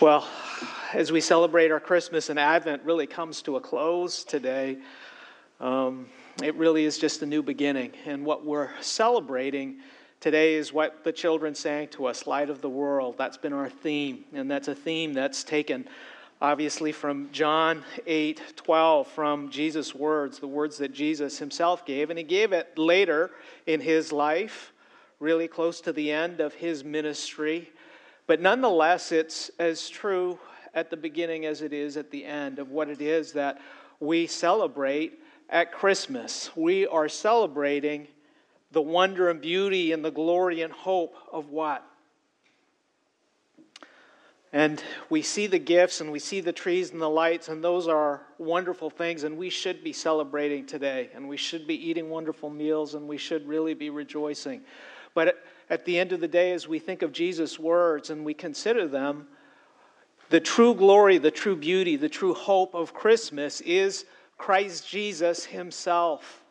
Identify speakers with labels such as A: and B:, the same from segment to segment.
A: Well, as we celebrate our Christmas and Advent really comes to a close today, um, it really is just a new beginning. And what we're celebrating today is what the children sang to us Light of the World. That's been our theme. And that's a theme that's taken obviously from John 8 12, from Jesus' words, the words that Jesus himself gave. And he gave it later in his life, really close to the end of his ministry. But nonetheless, it's as true at the beginning as it is at the end of what it is that we celebrate at Christmas. We are celebrating the wonder and beauty and the glory and hope of what? And we see the gifts and we see the trees and the lights, and those are wonderful things, and we should be celebrating today, and we should be eating wonderful meals, and we should really be rejoicing. But at the end of the day, as we think of Jesus' words and we consider them, the true glory, the true beauty, the true hope of Christmas is Christ Jesus Himself.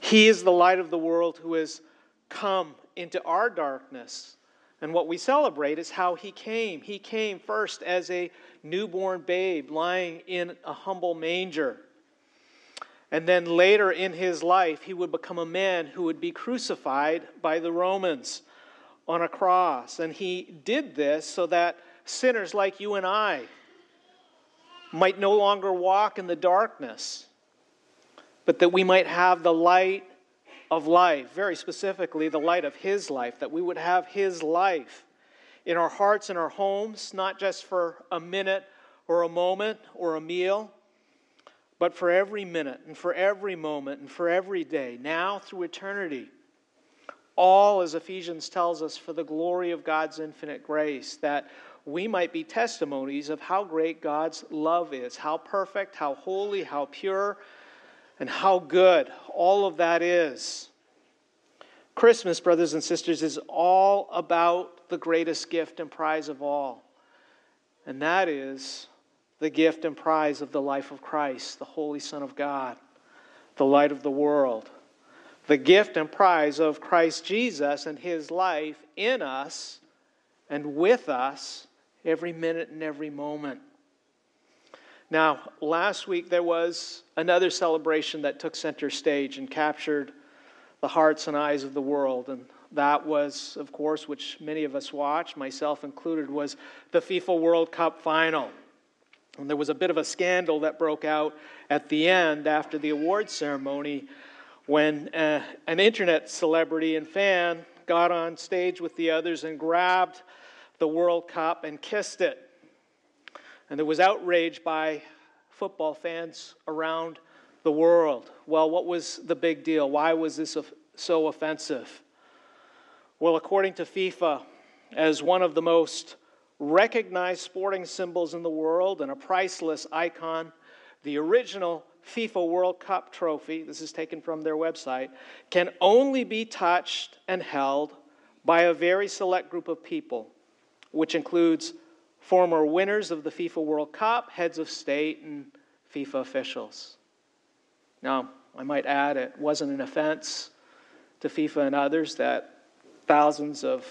A: He is the light of the world who has come into our darkness. And what we celebrate is how He came. He came first as a newborn babe lying in a humble manger. And then later in his life, he would become a man who would be crucified by the Romans on a cross. And he did this so that sinners like you and I might no longer walk in the darkness, but that we might have the light of life, very specifically, the light of his life, that we would have his life in our hearts and our homes, not just for a minute or a moment or a meal but for every minute and for every moment and for every day, now through eternity. All, as Ephesians tells us, for the glory of God's infinite grace, that we might be testimonies of how great God's love is, how perfect, how holy, how pure, and how good all of that is. Christmas, brothers and sisters, is all about the greatest gift and prize of all, and that is the gift and prize of the life of Christ, the Holy Son of God, the light of the world. The gift and prize of Christ Jesus and his life in us and with us every minute and every moment. Now, last week there was another celebration that took center stage and captured the hearts and eyes of the world. And that was, of course, which many of us watched, myself included, was the FIFA World Cup final. And there was a bit of a scandal that broke out at the end after the award ceremony when uh, an internet celebrity and fan got on stage with the others and grabbed the World Cup and kissed it. And there was outrage by football fans around the world. Well, what was the big deal? Why was this so offensive? Well, according to FIFA, as one of the most recognized sporting symbols in the world and a priceless icon. The original FIFA World Cup trophy, this is taken from their website, can only be touched and held by a very select group of people, which includes former winners of the FIFA World Cup, heads of state, and FIFA officials. Now, I might add, it wasn't an offense to FIFA and others that thousands of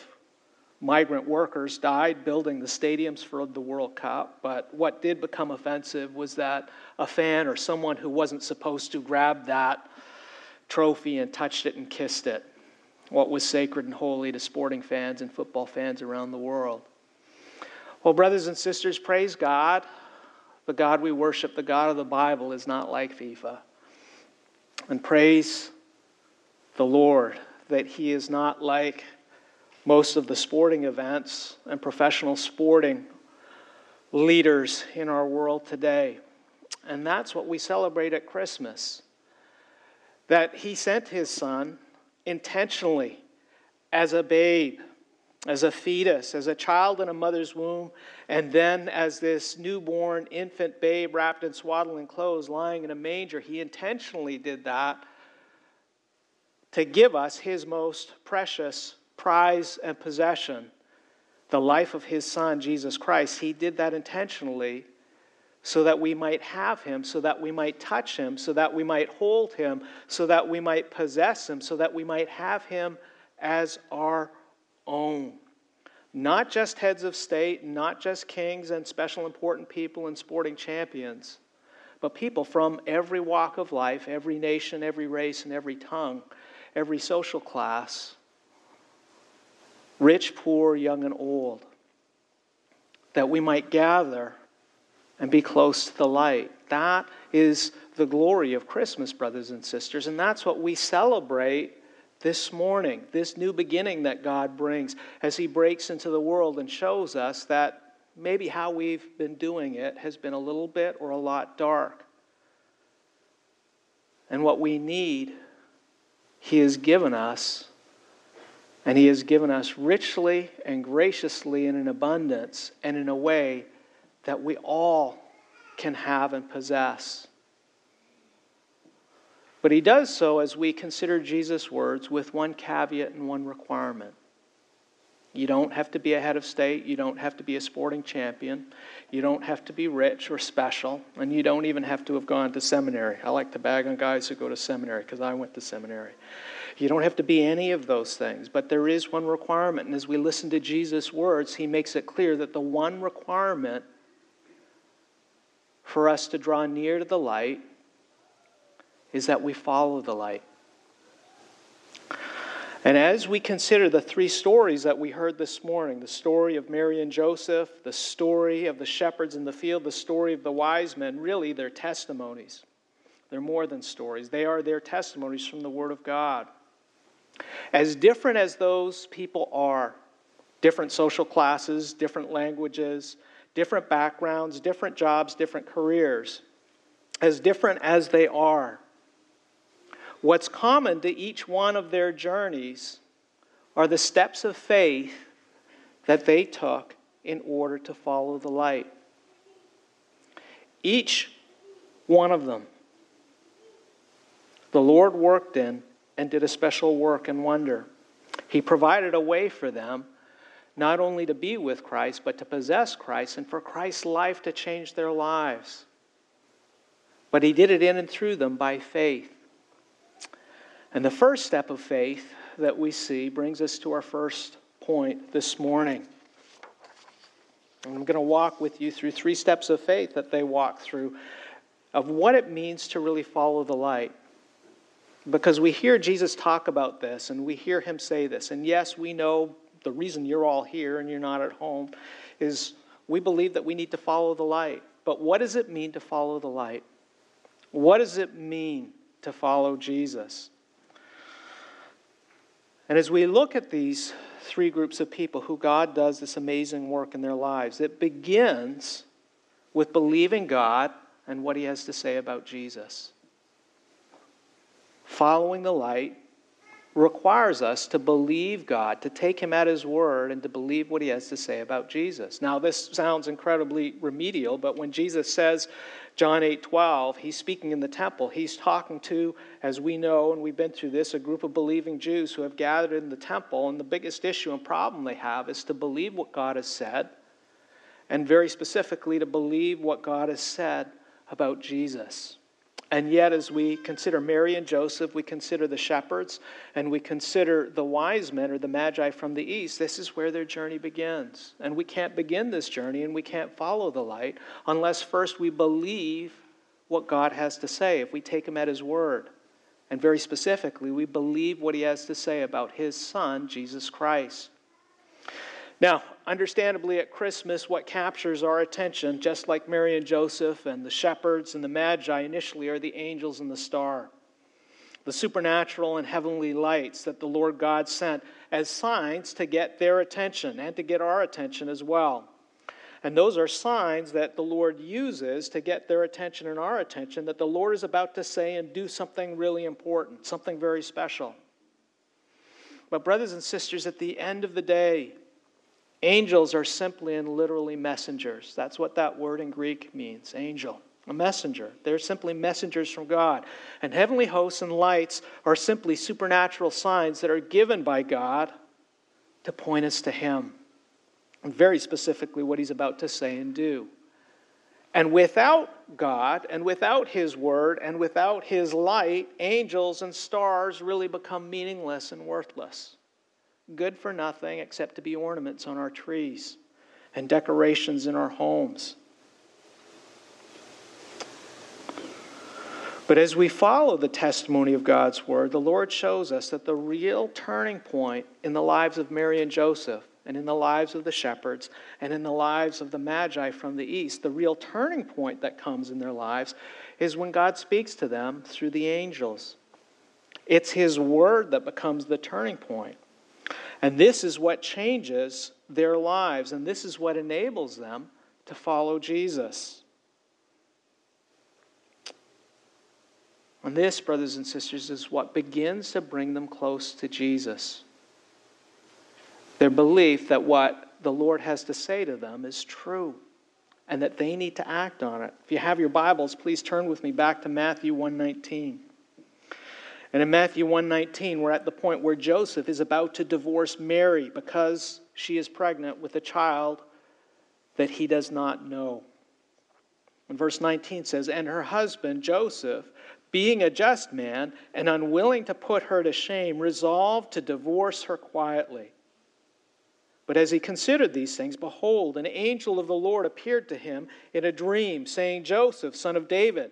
A: migrant workers died building the stadiums for the World Cup. But what did become offensive was that a fan or someone who wasn't supposed to grab that trophy and touched it and kissed it. What was sacred and holy to sporting fans and football fans around the world. Well, brothers and sisters, praise God. The God we worship, the God of the Bible, is not like FIFA. And praise the Lord that He is not like most of the sporting events and professional sporting leaders in our world today. And that's what we celebrate at Christmas. That he sent his son intentionally as a babe, as a fetus, as a child in a mother's womb, and then as this newborn infant babe wrapped in swaddling clothes lying in a manger. He intentionally did that to give us his most precious prize and possession, the life of his son, Jesus Christ, he did that intentionally so that we might have him, so that we might touch him, so that we might hold him, so that we might possess him, so that we might have him as our own. not just heads of state, not just kings and special important people and sporting champions, but people from every walk of life, every nation, every race, and every tongue, every social class, rich, poor, young, and old, that we might gather and be close to the light. That is the glory of Christmas, brothers and sisters, and that's what we celebrate this morning, this new beginning that God brings as He breaks into the world and shows us that maybe how we've been doing it has been a little bit or a lot dark. And what we need, He has given us, and He has given us richly and graciously and in abundance and in a way that we all can have and possess. But he does so as we consider Jesus' words with one caveat and one requirement. You don't have to be a head of state. You don't have to be a sporting champion. You don't have to be rich or special. And you don't even have to have gone to seminary. I like to bag on guys who go to seminary because I went to seminary. You don't have to be any of those things. But there is one requirement. And as we listen to Jesus' words, he makes it clear that the one requirement for us to draw near to the light is that we follow the light. And as we consider the three stories that we heard this morning the story of Mary and Joseph, the story of the shepherds in the field, the story of the wise men really, they're testimonies. They're more than stories, they are their testimonies from the Word of God. As different as those people are, different social classes, different languages, different backgrounds, different jobs, different careers, as different as they are, What's common to each one of their journeys are the steps of faith that they took in order to follow the light. Each one of them, the Lord worked in and did a special work and wonder. He provided a way for them not only to be with Christ, but to possess Christ and for Christ's life to change their lives. But He did it in and through them by faith. And the first step of faith that we see brings us to our first point this morning. And I'm going to walk with you through three steps of faith that they walk through of what it means to really follow the light. Because we hear Jesus talk about this and we hear him say this. And yes, we know the reason you're all here and you're not at home is we believe that we need to follow the light. But what does it mean to follow the light? What does it mean to follow Jesus? And as we look at these three groups of people who God does this amazing work in their lives, it begins with believing God and what He has to say about Jesus. Following the light requires us to believe God, to take Him at His word, and to believe what He has to say about Jesus. Now, this sounds incredibly remedial, but when Jesus says, John 8 12, he's speaking in the temple. He's talking to, as we know, and we've been through this, a group of believing Jews who have gathered in the temple. And the biggest issue and problem they have is to believe what God has said, and very specifically to believe what God has said about Jesus. And yet, as we consider Mary and Joseph, we consider the shepherds, and we consider the wise men or the magi from the east, this is where their journey begins. And we can't begin this journey and we can't follow the light unless first we believe what God has to say, if we take him at his word. And very specifically, we believe what he has to say about his son, Jesus Christ. Now, understandably, at Christmas, what captures our attention, just like Mary and Joseph and the shepherds and the Magi initially, are the angels and the star. The supernatural and heavenly lights that the Lord God sent as signs to get their attention and to get our attention as well. And those are signs that the Lord uses to get their attention and our attention that the Lord is about to say and do something really important, something very special. But, brothers and sisters, at the end of the day, Angels are simply and literally messengers. That's what that word in Greek means angel, a messenger. They're simply messengers from God. And heavenly hosts and lights are simply supernatural signs that are given by God to point us to Him. And very specifically, what He's about to say and do. And without God, and without His Word, and without His light, angels and stars really become meaningless and worthless. Good for nothing except to be ornaments on our trees and decorations in our homes. But as we follow the testimony of God's word, the Lord shows us that the real turning point in the lives of Mary and Joseph, and in the lives of the shepherds, and in the lives of the Magi from the east, the real turning point that comes in their lives is when God speaks to them through the angels. It's His word that becomes the turning point. And this is what changes their lives, and this is what enables them to follow Jesus. And this, brothers and sisters, is what begins to bring them close to Jesus. Their belief that what the Lord has to say to them is true and that they need to act on it. If you have your Bibles, please turn with me back to Matthew 119. And in Matthew 119, we're at the point where Joseph is about to divorce Mary because she is pregnant with a child that he does not know. And verse 19 says, And her husband, Joseph, being a just man and unwilling to put her to shame, resolved to divorce her quietly. But as he considered these things, behold, an angel of the Lord appeared to him in a dream, saying, Joseph, son of David,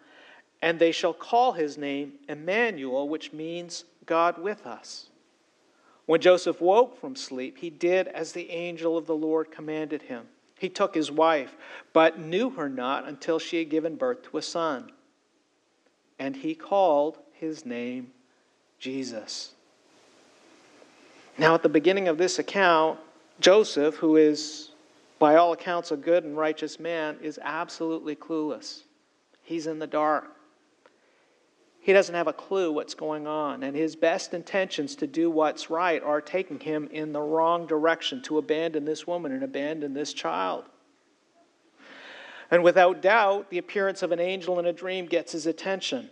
A: and they shall call his name Emmanuel, which means God with us. When Joseph woke from sleep, he did as the angel of the Lord commanded him. He took his wife, but knew her not until she had given birth to a son. And he called his name Jesus. Now, at the beginning of this account, Joseph, who is by all accounts a good and righteous man, is absolutely clueless. He's in the dark. He doesn't have a clue what's going on, and his best intentions to do what's right are taking him in the wrong direction to abandon this woman and abandon this child. And without doubt, the appearance of an angel in a dream gets his attention.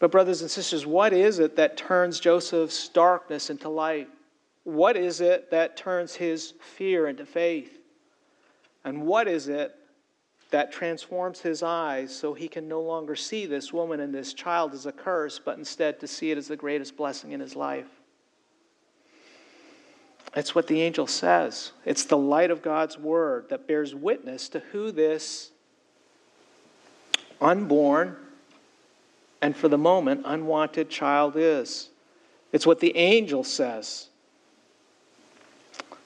A: But, brothers and sisters, what is it that turns Joseph's darkness into light? What is it that turns his fear into faith? And what is it that transforms his eyes so he can no longer see this woman and this child as a curse, but instead to see it as the greatest blessing in his life? It's what the angel says. It's the light of God's word that bears witness to who this unborn, and for the moment, unwanted child is. It's what the angel says.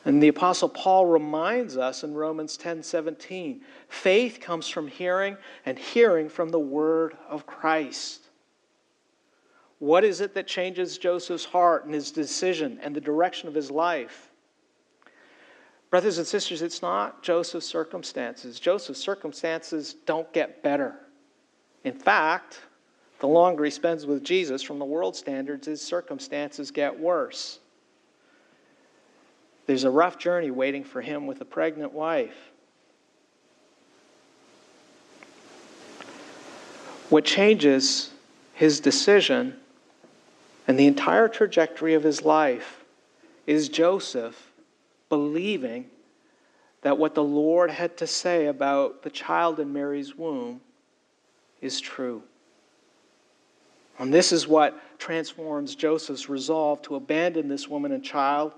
A: And the apostle Paul reminds us in Romans 10:17, faith comes from hearing and hearing from the word of Christ. What is it that changes Joseph's heart and his decision and the direction of his life? Brothers and sisters, it's not Joseph's circumstances. Joseph's circumstances don't get better. In fact, the longer he spends with Jesus, from the world standards, his circumstances get worse. There's a rough journey waiting for him with a pregnant wife. What changes his decision and the entire trajectory of his life is Joseph believing that what the Lord had to say about the child in Mary's womb is true. And this is what transforms Joseph's resolve to abandon this woman and child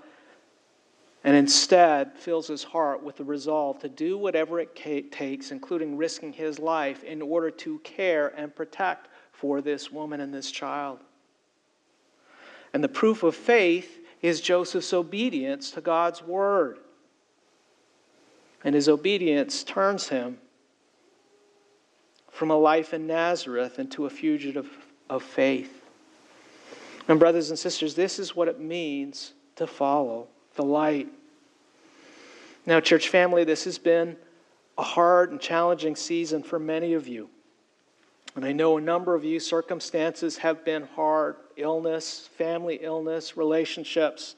A: and instead fills his heart with the resolve to do whatever it takes, including risking his life, in order to care and protect for this woman and this child. And the proof of faith is Joseph's obedience to God's word. And his obedience turns him from a life in Nazareth into a fugitive of faith. And, brothers and sisters, this is what it means to follow the light. Now, church family, this has been a hard and challenging season for many of you. And I know a number of you, circumstances have been hard illness, family illness, relationships.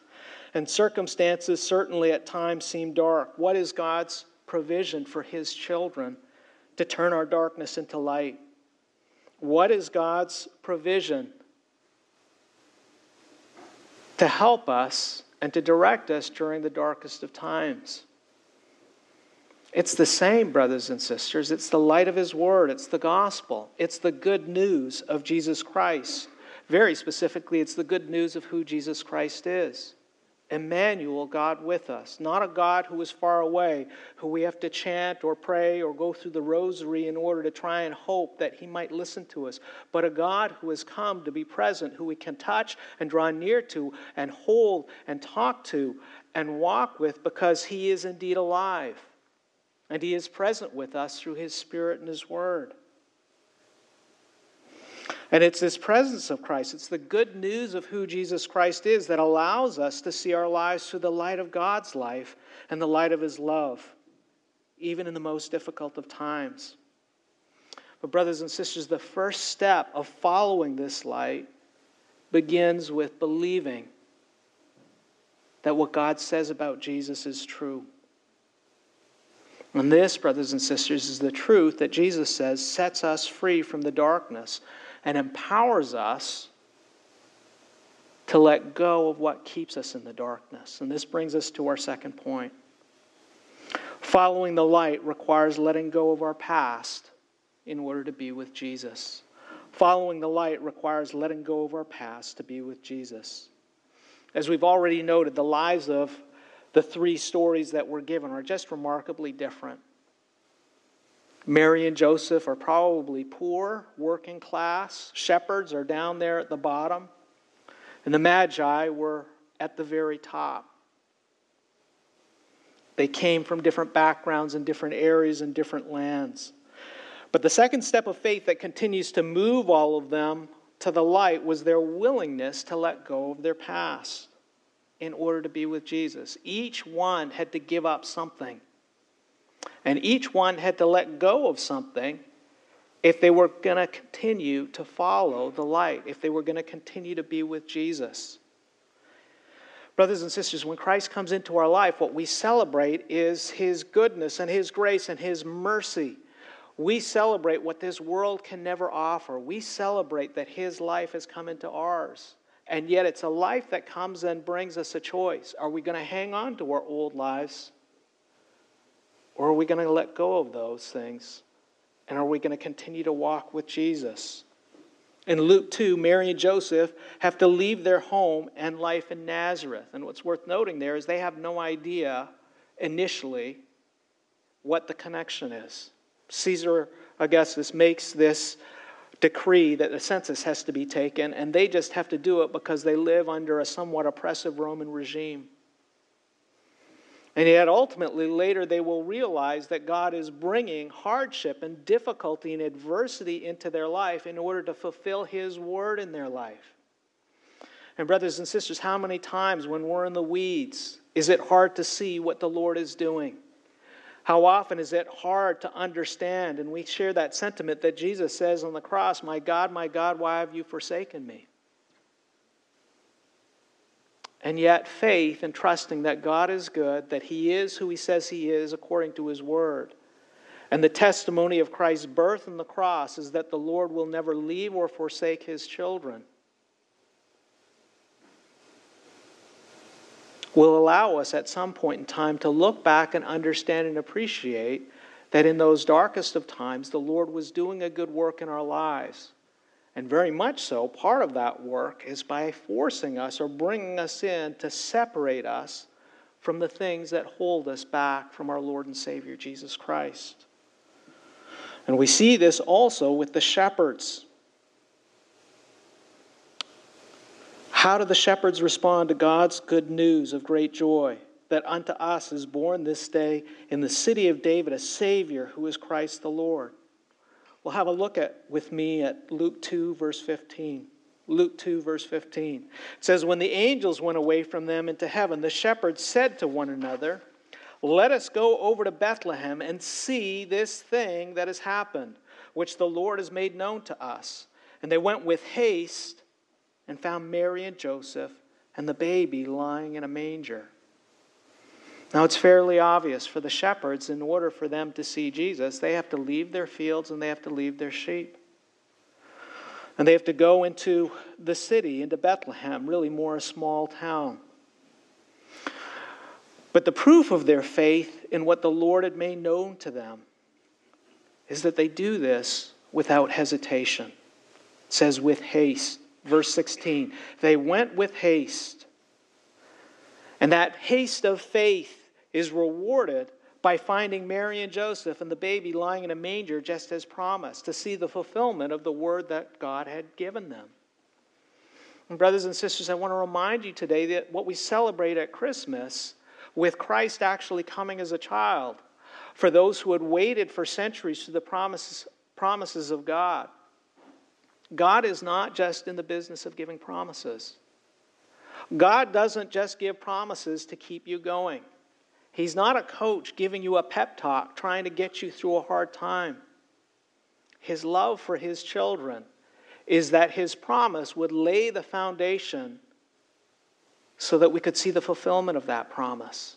A: And circumstances certainly at times seem dark. What is God's provision for his children to turn our darkness into light? What is God's provision to help us and to direct us during the darkest of times? It's the same, brothers and sisters. It's the light of His Word, it's the gospel, it's the good news of Jesus Christ. Very specifically, it's the good news of who Jesus Christ is. Emmanuel, God with us. Not a God who is far away, who we have to chant or pray or go through the rosary in order to try and hope that he might listen to us, but a God who has come to be present, who we can touch and draw near to and hold and talk to and walk with because he is indeed alive. And he is present with us through his Spirit and his Word. And it's this presence of Christ, it's the good news of who Jesus Christ is that allows us to see our lives through the light of God's life and the light of His love, even in the most difficult of times. But, brothers and sisters, the first step of following this light begins with believing that what God says about Jesus is true. And this, brothers and sisters, is the truth that Jesus says sets us free from the darkness and empowers us to let go of what keeps us in the darkness. And this brings us to our second point. Following the light requires letting go of our past in order to be with Jesus. Following the light requires letting go of our past to be with Jesus. As we've already noted, the lives of the three stories that were given are just remarkably different. Mary and Joseph are probably poor, working class. Shepherds are down there at the bottom. And the Magi were at the very top. They came from different backgrounds and different areas and different lands. But the second step of faith that continues to move all of them to the light was their willingness to let go of their past in order to be with Jesus. Each one had to give up something. And each one had to let go of something if they were going to continue to follow the light, if they were going to continue to be with Jesus. Brothers and sisters, when Christ comes into our life, what we celebrate is his goodness and his grace and his mercy. We celebrate what this world can never offer. We celebrate that his life has come into ours. And yet, it's a life that comes and brings us a choice. Are we going to hang on to our old lives? Or are we going to let go of those things? And are we going to continue to walk with Jesus? In Luke 2, Mary and Joseph have to leave their home and life in Nazareth. And what's worth noting there is they have no idea initially what the connection is. Caesar Augustus makes this decree that the census has to be taken, and they just have to do it because they live under a somewhat oppressive Roman regime. And yet, ultimately, later they will realize that God is bringing hardship and difficulty and adversity into their life in order to fulfill His word in their life. And, brothers and sisters, how many times when we're in the weeds is it hard to see what the Lord is doing? How often is it hard to understand? And we share that sentiment that Jesus says on the cross My God, my God, why have you forsaken me? And yet, faith and trusting that God is good, that He is who He says He is according to His word. And the testimony of Christ's birth and the cross is that the Lord will never leave or forsake His children. Will allow us at some point in time to look back and understand and appreciate that in those darkest of times, the Lord was doing a good work in our lives and very much so, part of that work is by forcing us or bringing us in to separate us from the things that hold us back from our Lord and Savior Jesus Christ. And we see this also with the shepherds. How do the shepherds respond to God's good news of great joy that unto us is born this day in the city of David a Savior who is Christ the Lord? Well, have a look at with me at Luke 2, verse 15. Luke 2, verse 15. It says, When the angels went away from them into heaven, the shepherds said to one another, Let us go over to Bethlehem and see this thing that has happened, which the Lord has made known to us. And they went with haste and found Mary and Joseph and the baby lying in a manger. Now, it's fairly obvious for the shepherds, in order for them to see Jesus, they have to leave their fields and they have to leave their sheep. And they have to go into the city, into Bethlehem, really more a small town. But the proof of their faith in what the Lord had made known to them is that they do this without hesitation. It says, with haste. Verse 16. They went with haste. And that haste of faith is rewarded by finding Mary and Joseph and the baby lying in a manger just as promised, to see the fulfillment of the word that God had given them. And brothers and sisters, I want to remind you today that what we celebrate at Christmas, with Christ actually coming as a child, for those who had waited for centuries to the promises, promises of God. God is not just in the business of giving promises. God doesn't just give promises to keep you going. He's not a coach giving you a pep talk trying to get you through a hard time. His love for his children is that his promise would lay the foundation so that we could see the fulfillment of that promise.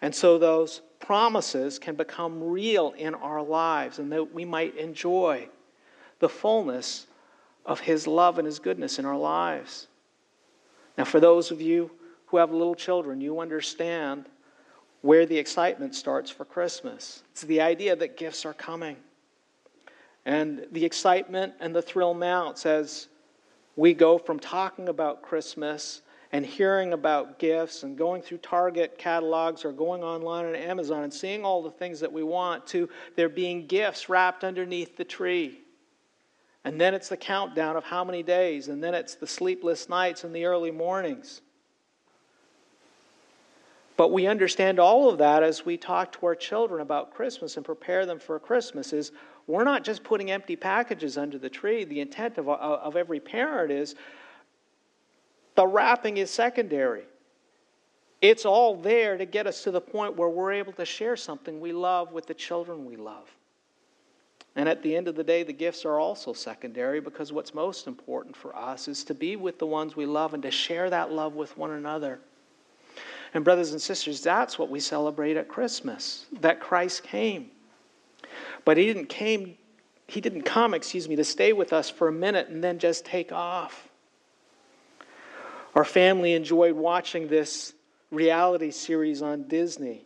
A: And so those promises can become real in our lives and that we might enjoy the fullness of his love and his goodness in our lives. Now, for those of you who have little children, you understand where the excitement starts for Christmas. It's the idea that gifts are coming. And the excitement and the thrill mounts as we go from talking about Christmas and hearing about gifts and going through Target catalogs or going online on Amazon and seeing all the things that we want to there being gifts wrapped underneath the tree. And then it's the countdown of how many days, and then it's the sleepless nights and the early mornings. But we understand all of that as we talk to our children about Christmas and prepare them for Christmas is we're not just putting empty packages under the tree. The intent of, of every parent is the wrapping is secondary. It's all there to get us to the point where we're able to share something we love with the children we love. And at the end of the day, the gifts are also secondary because what's most important for us is to be with the ones we love and to share that love with one another. And, brothers and sisters, that's what we celebrate at Christmas that Christ came. But he didn't came he didn't come, excuse me, to stay with us for a minute and then just take off. Our family enjoyed watching this reality series on Disney.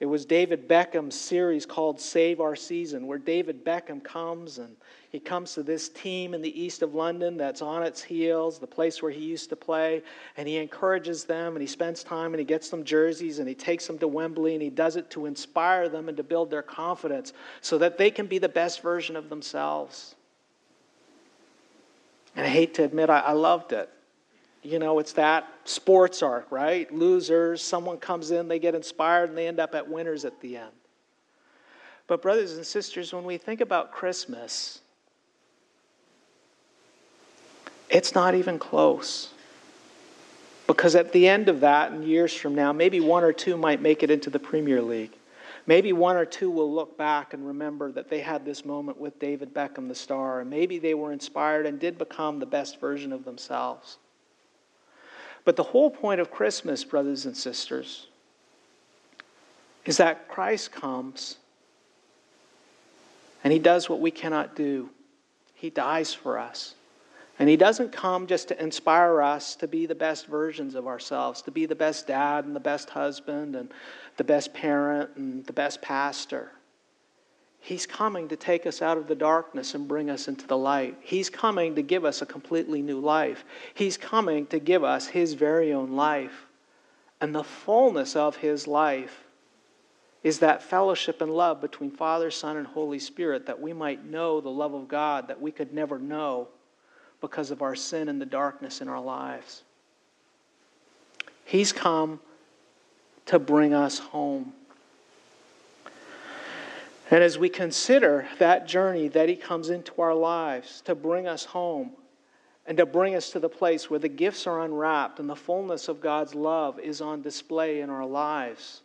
A: It was David Beckham's series called Save Our Season, where David Beckham comes and he comes to this team in the east of London that's on its heels, the place where he used to play, and he encourages them and he spends time and he gets them jerseys and he takes them to Wembley and he does it to inspire them and to build their confidence so that they can be the best version of themselves. And I hate to admit, I, I loved it you know, it's that sports arc, right? Losers, someone comes in, they get inspired, and they end up at winners at the end. But, brothers and sisters, when we think about Christmas, it's not even close. Because at the end of that, and years from now, maybe one or two might make it into the Premier League. Maybe one or two will look back and remember that they had this moment with David Beckham, the star, and maybe they were inspired and did become the best version of themselves. But the whole point of Christmas, brothers and sisters, is that Christ comes and he does what we cannot do. He dies for us. And he doesn't come just to inspire us to be the best versions of ourselves, to be the best dad and the best husband and the best parent and the best pastor. He's coming to take us out of the darkness and bring us into the light. He's coming to give us a completely new life. He's coming to give us His very own life. And the fullness of His life is that fellowship and love between Father, Son, and Holy Spirit that we might know the love of God that we could never know because of our sin and the darkness in our lives. He's come to bring us home. And as we consider that journey that He comes into our lives to bring us home and to bring us to the place where the gifts are unwrapped and the fullness of God's love is on display in our lives,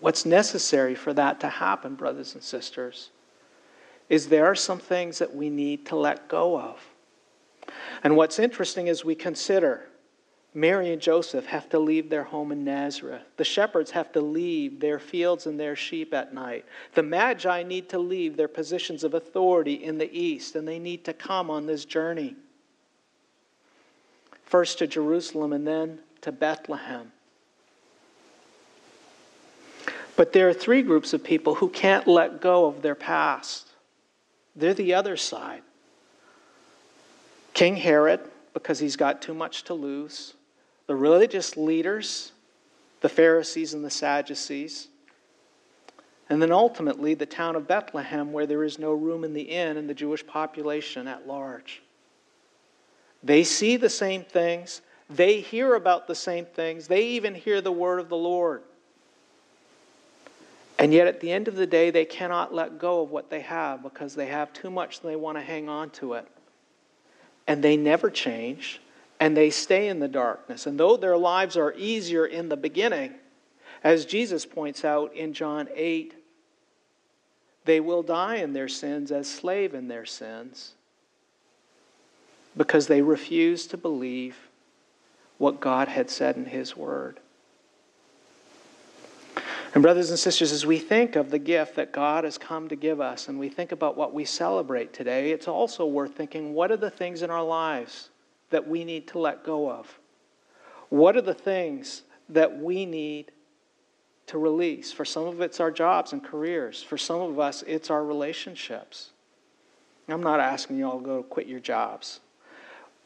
A: what's necessary for that to happen, brothers and sisters, is there are some things that we need to let go of. And what's interesting is we consider Mary and Joseph have to leave their home in Nazareth. The shepherds have to leave their fields and their sheep at night. The Magi need to leave their positions of authority in the east, and they need to come on this journey. First to Jerusalem and then to Bethlehem. But there are three groups of people who can't let go of their past. They're the other side. King Herod, because he's got too much to lose the religious leaders, the Pharisees and the Sadducees, and then ultimately the town of Bethlehem, where there is no room in the inn, and the Jewish population at large. They see the same things, they hear about the same things, they even hear the word of the Lord. And yet, at the end of the day, they cannot let go of what they have because they have too much and they want to hang on to it. And they never change and they stay in the darkness. And though their lives are easier in the beginning, as Jesus points out in John 8, they will die in their sins as slave in their sins because they refuse to believe what God had said in His Word. And, brothers and sisters, as we think of the gift that God has come to give us and we think about what we celebrate today, it's also worth thinking what are the things in our lives that we need to let go of? What are the things that we need to release? For some of it's our jobs and careers. For some of us, it's our relationships. I'm not asking you all to go quit your jobs,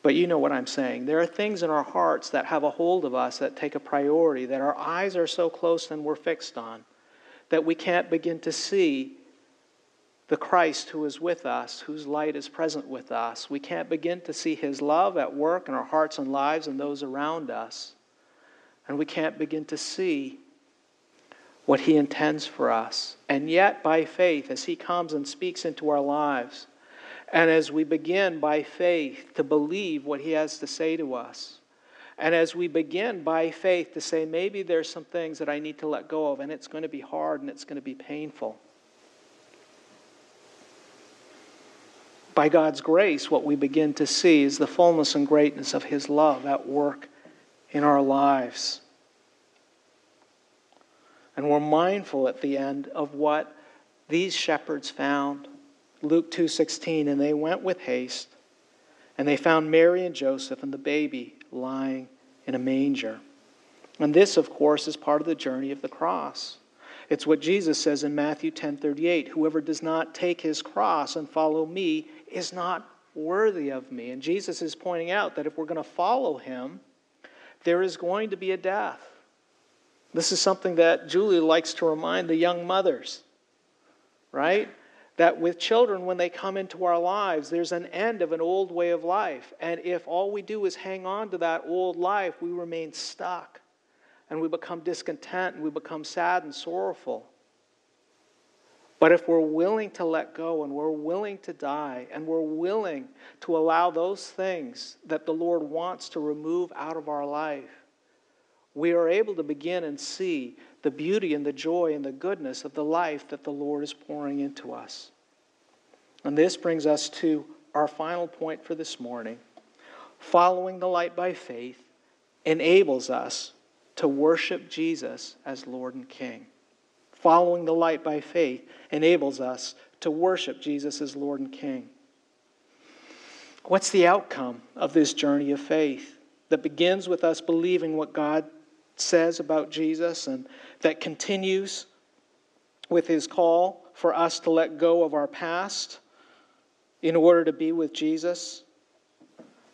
A: but you know what I'm saying. There are things in our hearts that have a hold of us that take a priority, that our eyes are so close and we're fixed on, that we can't begin to see the Christ who is with us, whose light is present with us. We can't begin to see his love at work in our hearts and lives and those around us. And we can't begin to see what he intends for us. And yet, by faith, as he comes and speaks into our lives, and as we begin by faith to believe what he has to say to us, and as we begin by faith to say, maybe there's some things that I need to let go of, and it's going to be hard and it's going to be painful. By God's grace, what we begin to see is the fullness and greatness of His love at work in our lives. And we're mindful at the end of what these shepherds found. Luke 2:16 and they went with haste and they found Mary and Joseph and the baby lying in a manger. And this of course is part of the journey of the cross. It's what Jesus says in Matthew 10:38, whoever does not take his cross and follow me is not worthy of me. And Jesus is pointing out that if we're going to follow him, there is going to be a death. This is something that Julie likes to remind the young mothers, right? That with children, when they come into our lives, there's an end of an old way of life. And if all we do is hang on to that old life, we remain stuck and we become discontent and we become sad and sorrowful. But if we're willing to let go and we're willing to die and we're willing to allow those things that the Lord wants to remove out of our life, we are able to begin and see the beauty and the joy and the goodness of the life that the Lord is pouring into us. And this brings us to our final point for this morning. Following the light by faith enables us to worship Jesus as Lord and King. Following the light by faith enables us to worship Jesus as Lord and King. What's the outcome of this journey of faith that begins with us believing what God says about Jesus and that continues with his call for us to let go of our past in order to be with Jesus?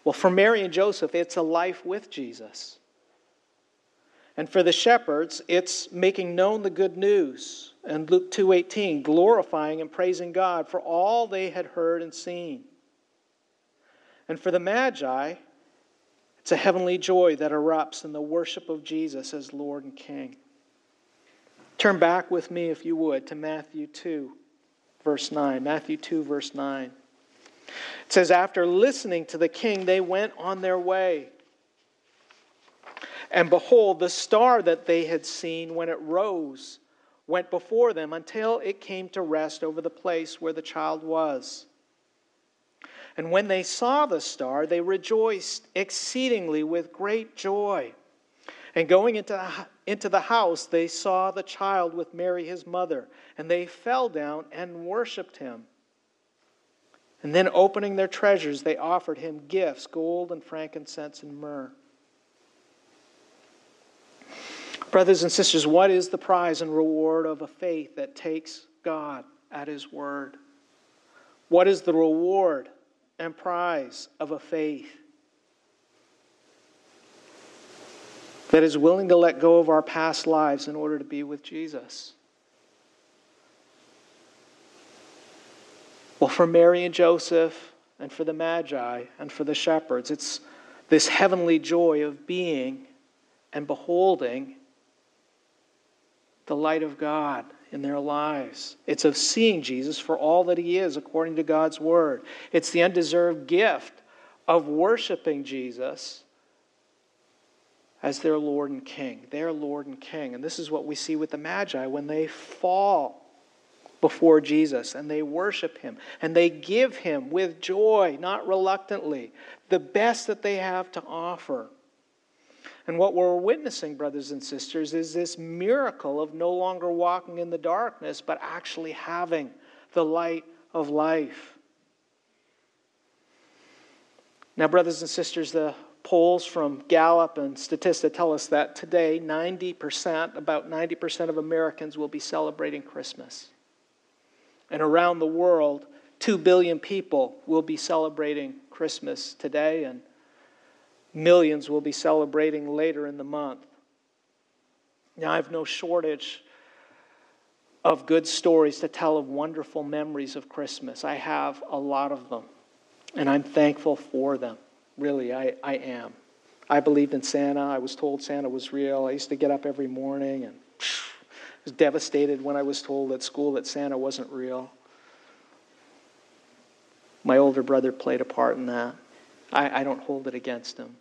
A: Well, for Mary and Joseph, it's a life with Jesus. And for the shepherds, it's making known the good news. And Luke 2:18, glorifying and praising God for all they had heard and seen. And for the Magi, it's a heavenly joy that erupts in the worship of Jesus as Lord and King. Turn back with me, if you would, to Matthew 2, verse 9. Matthew 2, verse 9. It says, After listening to the king, they went on their way. And behold, the star that they had seen when it rose went before them until it came to rest over the place where the child was. And when they saw the star, they rejoiced exceedingly with great joy. And going into, into the house, they saw the child with Mary, his mother, and they fell down and worshiped him. And then, opening their treasures, they offered him gifts gold and frankincense and myrrh. Brothers and sisters, what is the prize and reward of a faith that takes God at his word? What is the reward and prize of a faith that is willing to let go of our past lives in order to be with Jesus? Well, for Mary and Joseph, and for the Magi, and for the shepherds, it's this heavenly joy of being and beholding the light of God in their lives. It's of seeing Jesus for all that he is according to God's word. It's the undeserved gift of worshiping Jesus as their Lord and King, their Lord and King. And this is what we see with the Magi when they fall before Jesus and they worship him and they give him with joy, not reluctantly, the best that they have to offer. And what we're witnessing, brothers and sisters, is this miracle of no longer walking in the darkness, but actually having the light of life. Now, brothers and sisters, the polls from Gallup and Statista tell us that today 90%, about 90% of Americans will be celebrating Christmas. And around the world, 2 billion people will be celebrating Christmas today, and millions will be celebrating later in the month. Now, I have no shortage of good stories to tell of wonderful memories of Christmas. I have a lot of them, and I'm thankful for them. Really, I, I am. I believed in Santa. I was told Santa was real. I used to get up every morning and was devastated when I was told at school that Santa wasn't real. My older brother played a part in that. I, I don't hold it against him.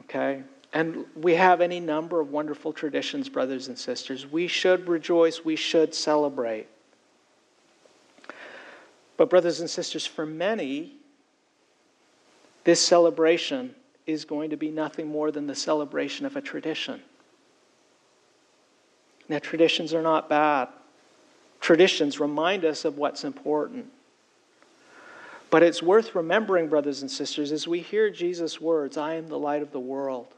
A: Okay? And we have any number of wonderful traditions, brothers and sisters. We should rejoice, we should celebrate. But, brothers and sisters, for many, this celebration is going to be nothing more than the celebration of a tradition. Now, traditions are not bad. Traditions remind us of what's important. But it's worth remembering, brothers and sisters, as we hear Jesus' words I am the light of the world,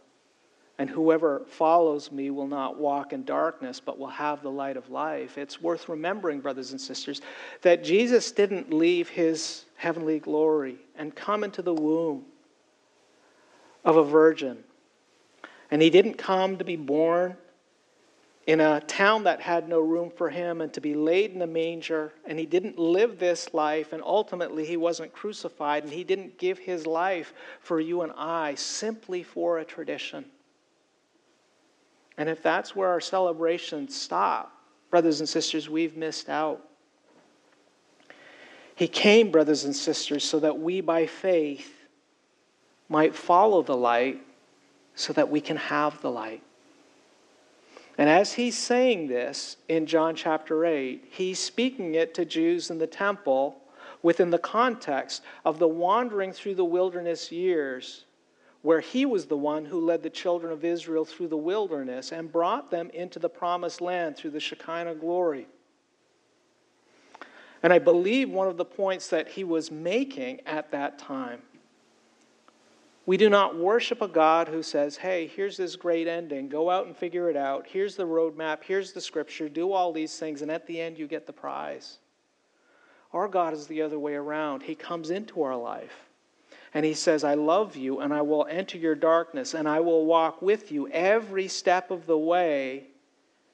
A: and whoever follows me will not walk in darkness, but will have the light of life. It's worth remembering, brothers and sisters, that Jesus didn't leave his heavenly glory and come into the womb of a virgin. And he didn't come to be born in a town that had no room for him and to be laid in a manger. And he didn't live this life, and ultimately he wasn't crucified, and he didn't give his life for you and I simply for a tradition. And if that's where our celebrations stop, brothers and sisters, we've missed out. He came, brothers and sisters, so that we by faith might follow the light so that we can have the light. And as he's saying this in John chapter 8, he's speaking it to Jews in the temple within the context of the wandering through the wilderness years, where he was the one who led the children of Israel through the wilderness and brought them into the promised land through the Shekinah glory. And I believe one of the points that he was making at that time we do not worship a God who says, hey, here's this great ending. Go out and figure it out. Here's the roadmap. Here's the scripture. Do all these things, and at the end, you get the prize. Our God is the other way around. He comes into our life and He says, I love you, and I will enter your darkness, and I will walk with you every step of the way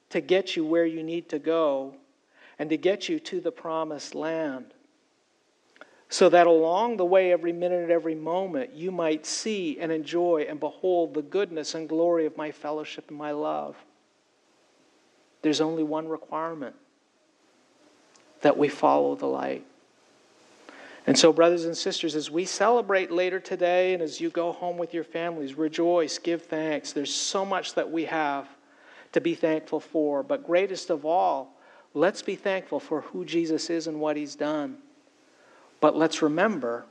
A: to get you where you need to go and to get you to the promised land so that along the way, every minute and every moment, you might see and enjoy and behold the goodness and glory of my fellowship and my love. There's only one requirement that we follow the light. And so, brothers and sisters, as we celebrate later today and as you go home with your families, rejoice, give thanks. There's so much that we have to be thankful for. But greatest of all, let's be thankful for who Jesus is and what he's done. But let's remember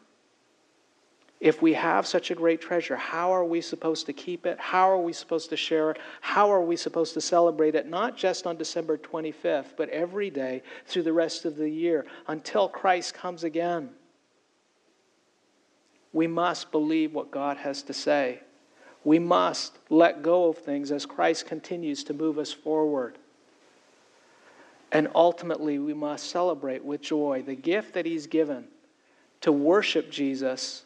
A: If we have such a great treasure, how are we supposed to keep it? How are we supposed to share it? How are we supposed to celebrate it, not just on December 25th, but every day through the rest of the year until Christ comes again? We must believe what God has to say. We must let go of things as Christ continues to move us forward. And ultimately, we must celebrate with joy the gift that He's given to worship Jesus,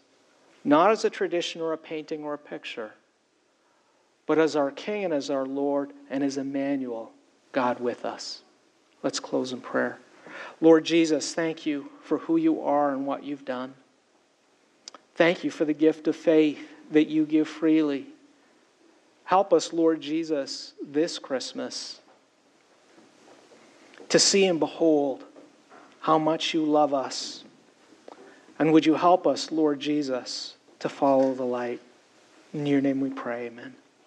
A: not as a tradition or a painting or a picture, but as our King and as our Lord and as Emmanuel, God with us. Let's close in prayer. Lord Jesus, thank you for who you are and what you've done. Thank you for the gift of faith that you give freely. Help us, Lord Jesus, this Christmas to see and behold how much you love us. And would you help us, Lord Jesus, to follow the light? In your name we pray, amen.